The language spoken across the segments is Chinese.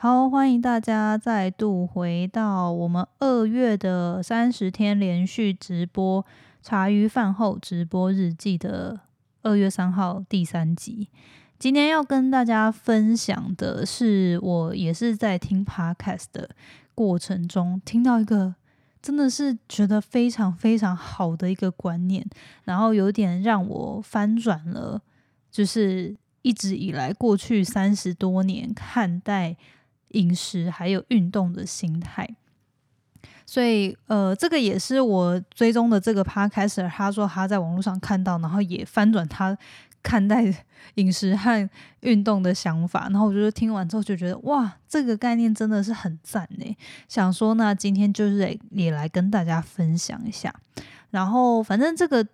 好，欢迎大家再度回到我们二月的三十天连续直播茶余饭后直播日记的二月三号第三集。今天要跟大家分享的是，我也是在听 podcast 的过程中听到一个真的是觉得非常非常好的一个观念，然后有点让我翻转了，就是一直以来过去三十多年看待。饮食还有运动的心态，所以呃，这个也是我追踪的这个 Podcaster，他说他在网络上看到，然后也翻转他看待饮食和运动的想法。然后我觉得听完之后就觉得哇，这个概念真的是很赞呢。想说那今天就是也来跟大家分享一下。然后反正这个。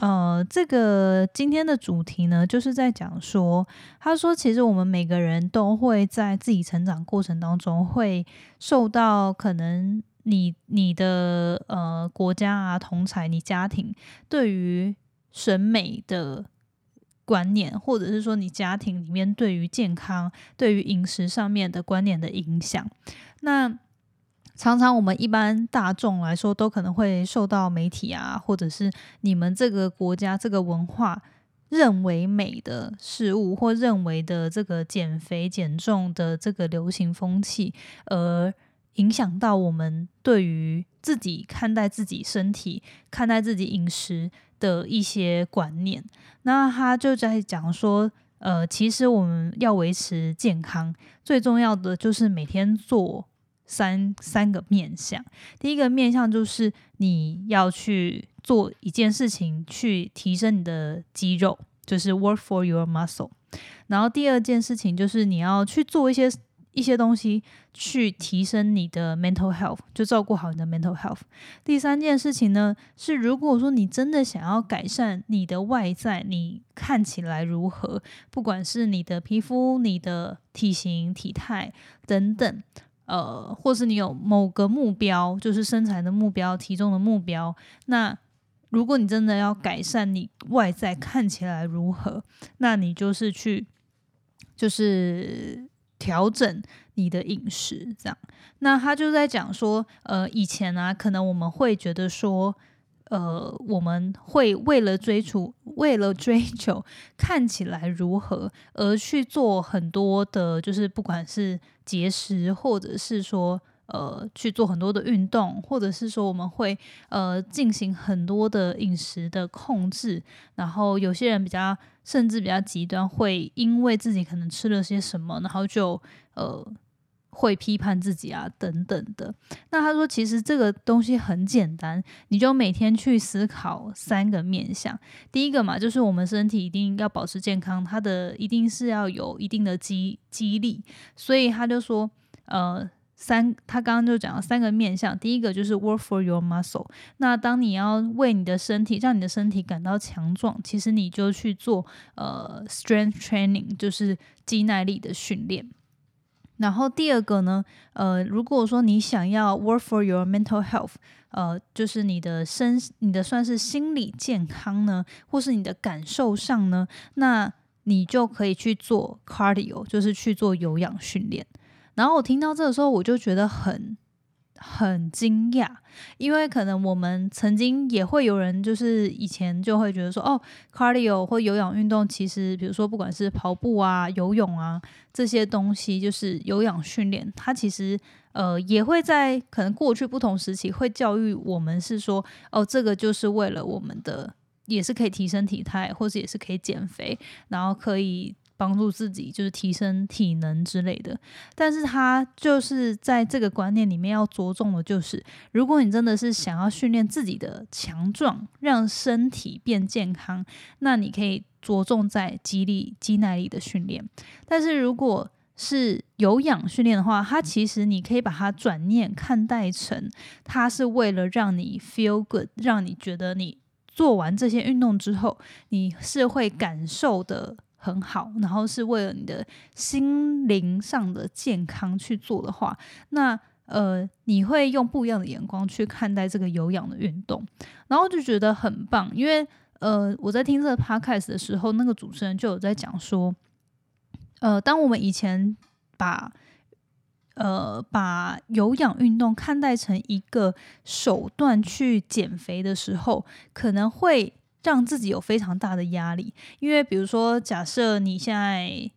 呃，这个今天的主题呢，就是在讲说，他说，其实我们每个人都会在自己成长过程当中，会受到可能你你的呃国家啊、同才、你家庭对于审美的观念，或者是说你家庭里面对于健康、对于饮食上面的观念的影响，那。常常我们一般大众来说，都可能会受到媒体啊，或者是你们这个国家这个文化认为美的事物，或认为的这个减肥减重的这个流行风气，而影响到我们对于自己看待自己身体、看待自己饮食的一些观念。那他就在讲说，呃，其实我们要维持健康，最重要的就是每天做。三三个面向，第一个面向就是你要去做一件事情，去提升你的肌肉，就是 work for your muscle。然后第二件事情就是你要去做一些一些东西，去提升你的 mental health，就照顾好你的 mental health。第三件事情呢，是如果说你真的想要改善你的外在，你看起来如何，不管是你的皮肤、你的体型、体态等等。呃，或是你有某个目标，就是身材的目标、体重的目标。那如果你真的要改善你外在看起来如何，那你就是去，就是调整你的饮食，这样。那他就在讲说，呃，以前啊，可能我们会觉得说。呃，我们会为了追逐，为了追求看起来如何而去做很多的，就是不管是节食，或者是说呃去做很多的运动，或者是说我们会呃进行很多的饮食的控制。然后有些人比较甚至比较极端，会因为自己可能吃了些什么，然后就呃。会批判自己啊，等等的。那他说，其实这个东西很简单，你就每天去思考三个面向。第一个嘛，就是我们身体一定要保持健康，它的一定是要有一定的激激励。所以他就说，呃，三，他刚刚就讲了三个面向。第一个就是 work for your muscle。那当你要为你的身体，让你的身体感到强壮，其实你就去做呃 strength training，就是肌耐力的训练。然后第二个呢，呃，如果说你想要 work for your mental health，呃，就是你的身、你的算是心理健康呢，或是你的感受上呢，那你就可以去做 cardio，就是去做有氧训练。然后我听到这个时候，我就觉得很。很惊讶，因为可能我们曾经也会有人，就是以前就会觉得说，哦，cardio 或有氧运动，其实比如说不管是跑步啊、游泳啊这些东西，就是有氧训练，它其实呃也会在可能过去不同时期会教育我们是说，哦，这个就是为了我们的，也是可以提升体态，或者也是可以减肥，然后可以。帮助自己就是提升体能之类的，但是他就是在这个观念里面要着重的就是，如果你真的是想要训练自己的强壮，让身体变健康，那你可以着重在肌力、肌耐力的训练。但是如果是有氧训练的话，它其实你可以把它转念看待成，它是为了让你 feel good，让你觉得你做完这些运动之后，你是会感受的。很好，然后是为了你的心灵上的健康去做的话，那呃，你会用不一样的眼光去看待这个有氧的运动，然后就觉得很棒。因为呃，我在听这个 podcast 的时候，那个主持人就有在讲说，呃，当我们以前把呃把有氧运动看待成一个手段去减肥的时候，可能会让自己有非常大的压力。因为比如说，假设你现在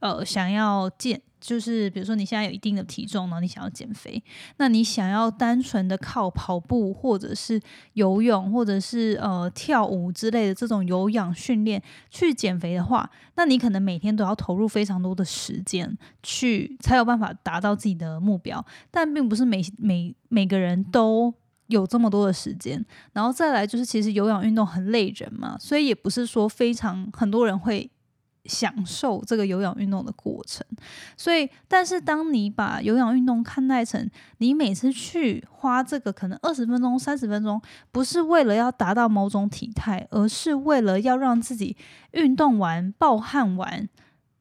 呃想要减。就是比如说你现在有一定的体重呢，你想要减肥，那你想要单纯的靠跑步或者是游泳或者是呃跳舞之类的这种有氧训练去减肥的话，那你可能每天都要投入非常多的时间去才有办法达到自己的目标，但并不是每每每个人都有这么多的时间。然后再来就是其实有氧运动很累人嘛，所以也不是说非常很多人会。享受这个有氧运动的过程，所以，但是当你把有氧运动看待成你每次去花这个可能二十分钟、三十分钟，不是为了要达到某种体态，而是为了要让自己运动完、暴汗完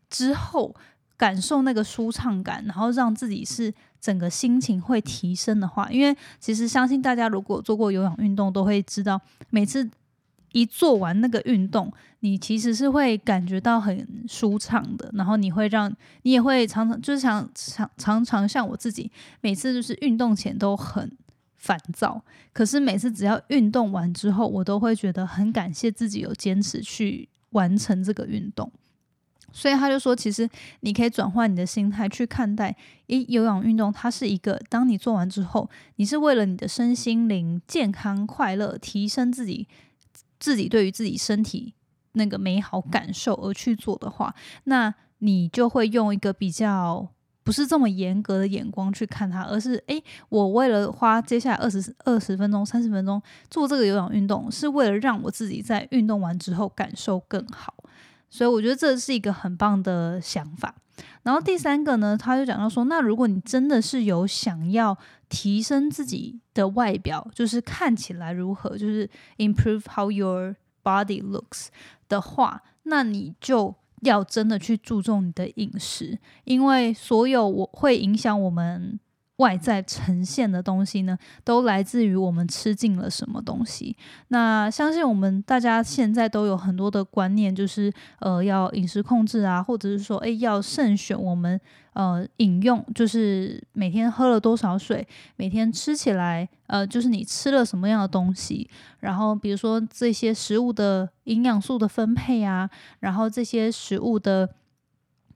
之后感受那个舒畅感，然后让自己是整个心情会提升的话，因为其实相信大家如果做过有氧运动，都会知道每次。一做完那个运动，你其实是会感觉到很舒畅的，然后你会让你也会常常就是想常常常像我自己，每次就是运动前都很烦躁，可是每次只要运动完之后，我都会觉得很感谢自己有坚持去完成这个运动。所以他就说，其实你可以转换你的心态去看待，诶，有氧运动它是一个，当你做完之后，你是为了你的身心灵健康快乐，提升自己。自己对于自己身体那个美好感受而去做的话，那你就会用一个比较不是这么严格的眼光去看它，而是诶，我为了花接下来二十二十分钟、三十分钟做这个有氧运动，是为了让我自己在运动完之后感受更好。所以我觉得这是一个很棒的想法。然后第三个呢，他就讲到说，那如果你真的是有想要提升自己的外表，就是看起来如何，就是 improve how your body looks 的话，那你就要真的去注重你的饮食，因为所有我会影响我们。外在呈现的东西呢，都来自于我们吃进了什么东西。那相信我们大家现在都有很多的观念，就是呃要饮食控制啊，或者是说诶要慎选我们呃饮用，就是每天喝了多少水，每天吃起来呃就是你吃了什么样的东西，然后比如说这些食物的营养素的分配啊，然后这些食物的。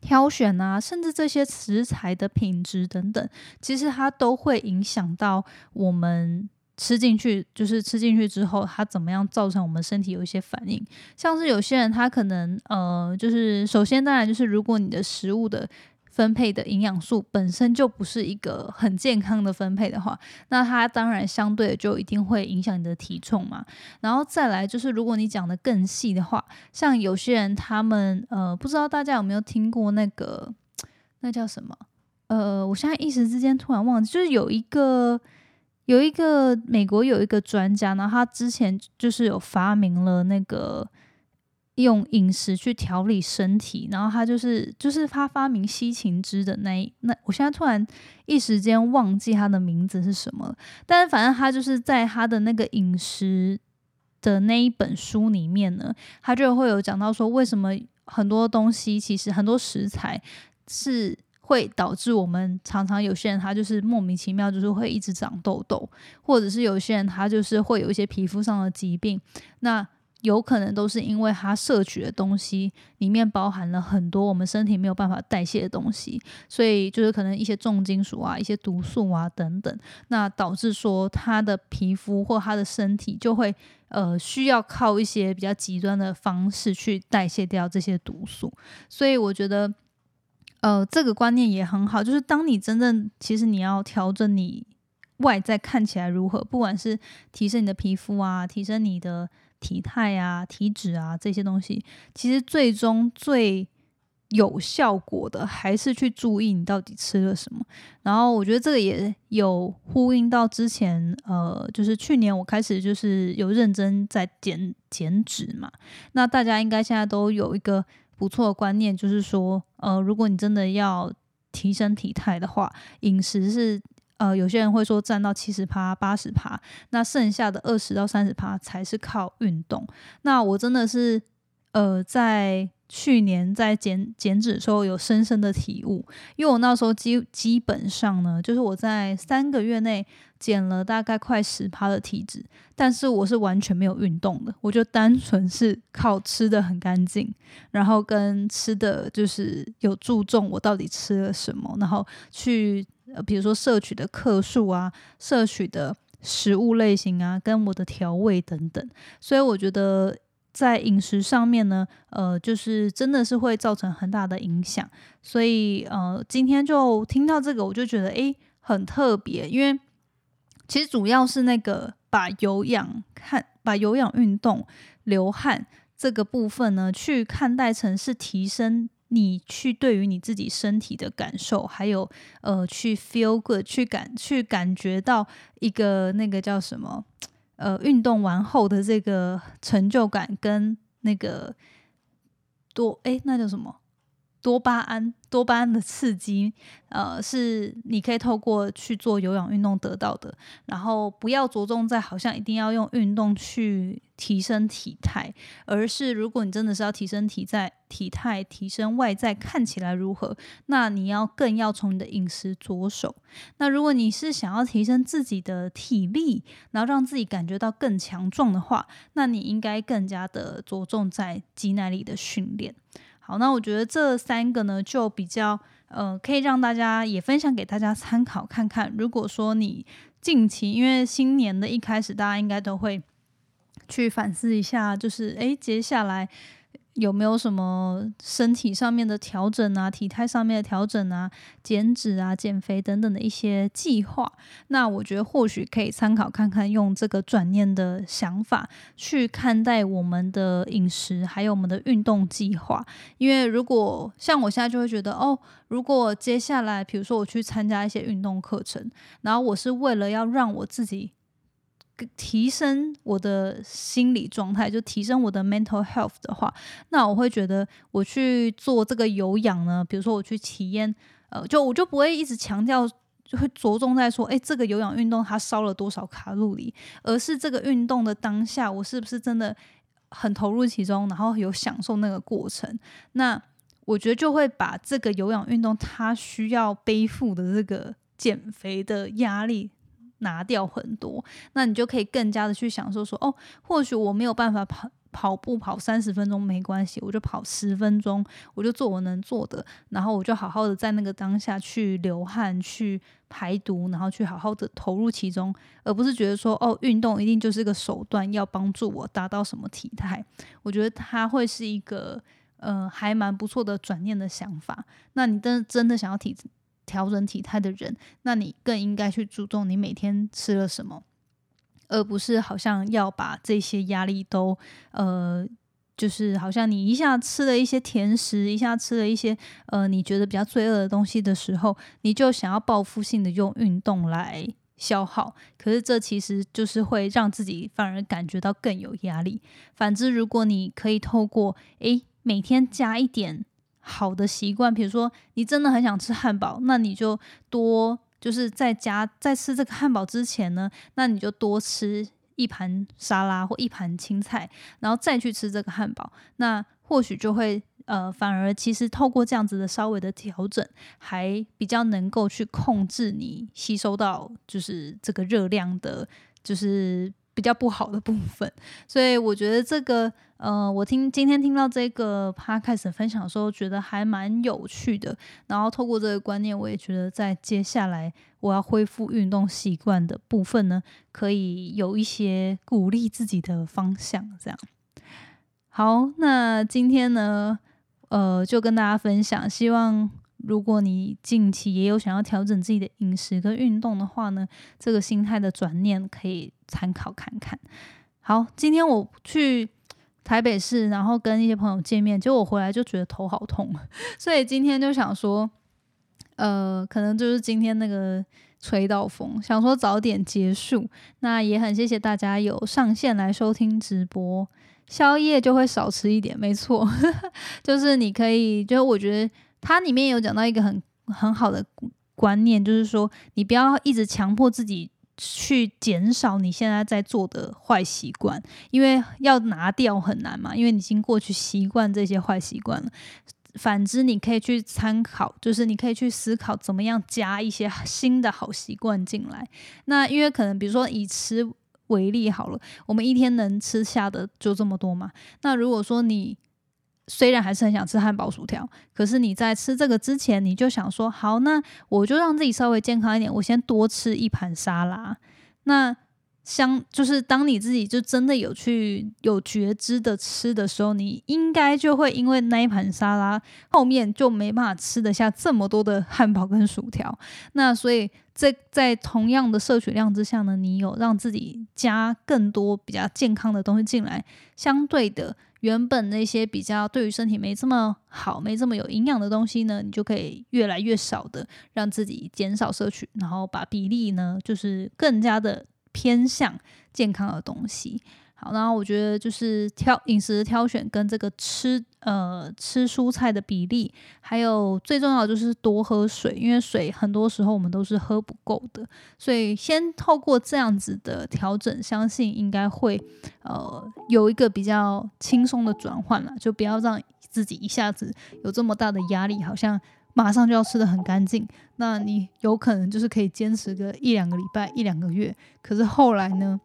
挑选啊，甚至这些食材的品质等等，其实它都会影响到我们吃进去，就是吃进去之后，它怎么样造成我们身体有一些反应。像是有些人他可能呃，就是首先当然就是如果你的食物的。分配的营养素本身就不是一个很健康的分配的话，那它当然相对就一定会影响你的体重嘛。然后再来就是，如果你讲的更细的话，像有些人他们呃，不知道大家有没有听过那个那叫什么？呃，我现在一时之间突然忘记，就是有一个有一个美国有一个专家呢，他之前就是有发明了那个。用饮食去调理身体，然后他就是就是他发明西芹汁的那一那，我现在突然一时间忘记他的名字是什么，但是反正他就是在他的那个饮食的那一本书里面呢，他就会有讲到说，为什么很多东西其实很多食材是会导致我们常常有些人他就是莫名其妙就是会一直长痘痘，或者是有些人他就是会有一些皮肤上的疾病，那。有可能都是因为它摄取的东西里面包含了很多我们身体没有办法代谢的东西，所以就是可能一些重金属啊、一些毒素啊等等，那导致说他的皮肤或他的身体就会呃需要靠一些比较极端的方式去代谢掉这些毒素。所以我觉得呃这个观念也很好，就是当你真正其实你要调整你外在看起来如何，不管是提升你的皮肤啊，提升你的。体态啊、体脂啊这些东西，其实最终最有效果的还是去注意你到底吃了什么。然后我觉得这个也有呼应到之前，呃，就是去年我开始就是有认真在减减脂嘛。那大家应该现在都有一个不错的观念，就是说，呃，如果你真的要提升体态的话，饮食是。呃，有些人会说占到七十趴、八十趴，那剩下的二十到三十趴才是靠运动。那我真的是，呃，在去年在减减脂的时候有深深的体悟，因为我那时候基基本上呢，就是我在三个月内减了大概快十趴的体脂，但是我是完全没有运动的，我就单纯是靠吃的很干净，然后跟吃的就是有注重我到底吃了什么，然后去呃比如说摄取的克数啊，摄取的食物类型啊，跟我的调味等等，所以我觉得。在饮食上面呢，呃，就是真的是会造成很大的影响，所以呃，今天就听到这个，我就觉得诶很特别，因为其实主要是那个把有氧看，把有氧运动流汗这个部分呢，去看待成是提升你去对于你自己身体的感受，还有呃去 feel good，去感去感觉到一个那个叫什么？呃，运动完后的这个成就感跟那个多哎，那叫什么？多巴胺，多巴胺的刺激，呃，是你可以透过去做有氧运动得到的。然后不要着重在好像一定要用运动去提升体态，而是如果你真的是要提升体在体态、提升外在看起来如何，那你要更要从你的饮食着手。那如果你是想要提升自己的体力，然后让自己感觉到更强壮的话，那你应该更加的着重在肌耐力的训练。好，那我觉得这三个呢，就比较呃，可以让大家也分享给大家参考看看。如果说你近期，因为新年的一开始，大家应该都会去反思一下，就是诶，接下来。有没有什么身体上面的调整啊，体态上面的调整啊，减脂啊、减肥等等的一些计划？那我觉得或许可以参考看看，用这个转念的想法去看待我们的饮食，还有我们的运动计划。因为如果像我现在就会觉得，哦，如果接下来比如说我去参加一些运动课程，然后我是为了要让我自己。提升我的心理状态，就提升我的 mental health 的话，那我会觉得我去做这个有氧呢，比如说我去体验，呃，就我就不会一直强调，就会着重在说，哎，这个有氧运动它烧了多少卡路里，而是这个运动的当下，我是不是真的很投入其中，然后有享受那个过程？那我觉得就会把这个有氧运动它需要背负的这个减肥的压力。拿掉很多，那你就可以更加的去享受。说哦，或许我没有办法跑跑步跑三十分钟没关系，我就跑十分钟，我就做我能做的，然后我就好好的在那个当下去流汗、去排毒，然后去好好的投入其中，而不是觉得说哦，运动一定就是个手段，要帮助我达到什么体态。我觉得它会是一个呃还蛮不错的转念的想法。那你真真的想要体？调整体态的人，那你更应该去注重你每天吃了什么，而不是好像要把这些压力都呃，就是好像你一下吃了一些甜食，一下吃了一些呃你觉得比较罪恶的东西的时候，你就想要报复性的用运动来消耗，可是这其实就是会让自己反而感觉到更有压力。反之，如果你可以透过诶每天加一点。好的习惯，比如说你真的很想吃汉堡，那你就多就是在家在吃这个汉堡之前呢，那你就多吃一盘沙拉或一盘青菜，然后再去吃这个汉堡，那或许就会呃，反而其实透过这样子的稍微的调整，还比较能够去控制你吸收到就是这个热量的，就是。比较不好的部分，所以我觉得这个，呃，我听今天听到这个 podcast 分享的时候，觉得还蛮有趣的。然后透过这个观念，我也觉得在接下来我要恢复运动习惯的部分呢，可以有一些鼓励自己的方向。这样，好，那今天呢，呃，就跟大家分享，希望。如果你近期也有想要调整自己的饮食跟运动的话呢，这个心态的转念可以参考看看。好，今天我去台北市，然后跟一些朋友见面，结果我回来就觉得头好痛，所以今天就想说，呃，可能就是今天那个吹到风，想说早点结束。那也很谢谢大家有上线来收听直播，宵夜就会少吃一点，没错，就是你可以，就我觉得。它里面有讲到一个很很好的观念，就是说你不要一直强迫自己去减少你现在在做的坏习惯，因为要拿掉很难嘛，因为你已经过去习惯这些坏习惯了。反之，你可以去参考，就是你可以去思考怎么样加一些新的好习惯进来。那因为可能比如说以吃为例好了，我们一天能吃下的就这么多嘛。那如果说你虽然还是很想吃汉堡薯条，可是你在吃这个之前，你就想说，好，那我就让自己稍微健康一点，我先多吃一盘沙拉。那相就是当你自己就真的有去有觉知的吃的时候，你应该就会因为那一盘沙拉后面就没办法吃得下这么多的汉堡跟薯条。那所以在在同样的摄取量之下呢，你有让自己加更多比较健康的东西进来，相对的原本那些比较对于身体没这么好、没这么有营养的东西呢，你就可以越来越少的让自己减少摄取，然后把比例呢就是更加的。偏向健康的东西，好，然后我觉得就是挑饮食挑选跟这个吃呃吃蔬菜的比例，还有最重要就是多喝水，因为水很多时候我们都是喝不够的，所以先透过这样子的调整，相信应该会呃有一个比较轻松的转换了，就不要让自己一下子有这么大的压力，好像。马上就要吃的很干净，那你有可能就是可以坚持个一两个礼拜、一两个月，可是后来呢，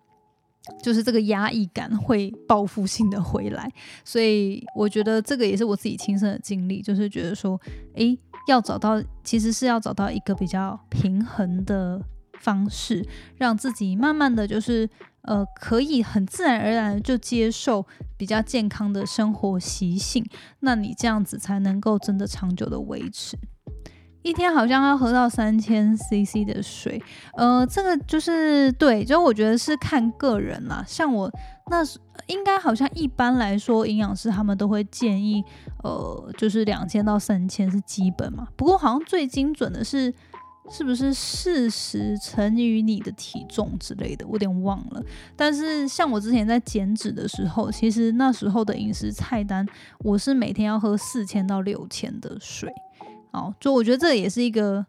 就是这个压抑感会报复性的回来，所以我觉得这个也是我自己亲身的经历，就是觉得说，诶，要找到其实是要找到一个比较平衡的方式，让自己慢慢的就是。呃，可以很自然而然就接受比较健康的生活习性，那你这样子才能够真的长久的维持。一天好像要喝到三千 CC 的水，呃，这个就是对，就我觉得是看个人啦。像我那应该好像一般来说，营养师他们都会建议，呃，就是两千到三千是基本嘛。不过好像最精准的是。是不是四十乘以你的体重之类的？我有点忘了。但是像我之前在减脂的时候，其实那时候的饮食菜单，我是每天要喝四千到六千的水。哦，就我觉得这也是一个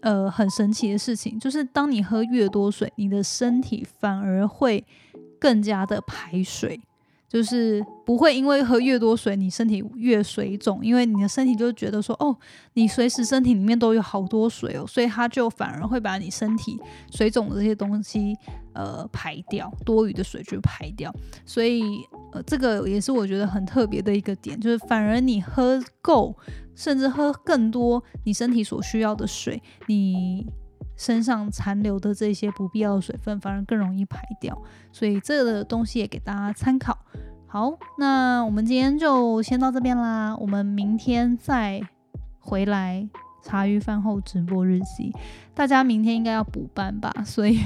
呃很神奇的事情，就是当你喝越多水，你的身体反而会更加的排水。就是不会因为喝越多水，你身体越水肿，因为你的身体就觉得说，哦，你随时身体里面都有好多水哦，所以它就反而会把你身体水肿的这些东西，呃，排掉，多余的水就排掉。所以，呃，这个也是我觉得很特别的一个点，就是反而你喝够，甚至喝更多你身体所需要的水，你身上残留的这些不必要的水分，反而更容易排掉。所以这个东西也给大家参考。好，那我们今天就先到这边啦。我们明天再回来茶余饭后直播日记。大家明天应该要补班吧，所以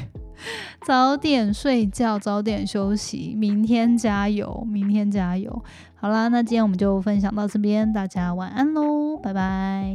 早点睡觉，早点休息。明天加油，明天加油。好啦，那今天我们就分享到这边，大家晚安喽，拜拜。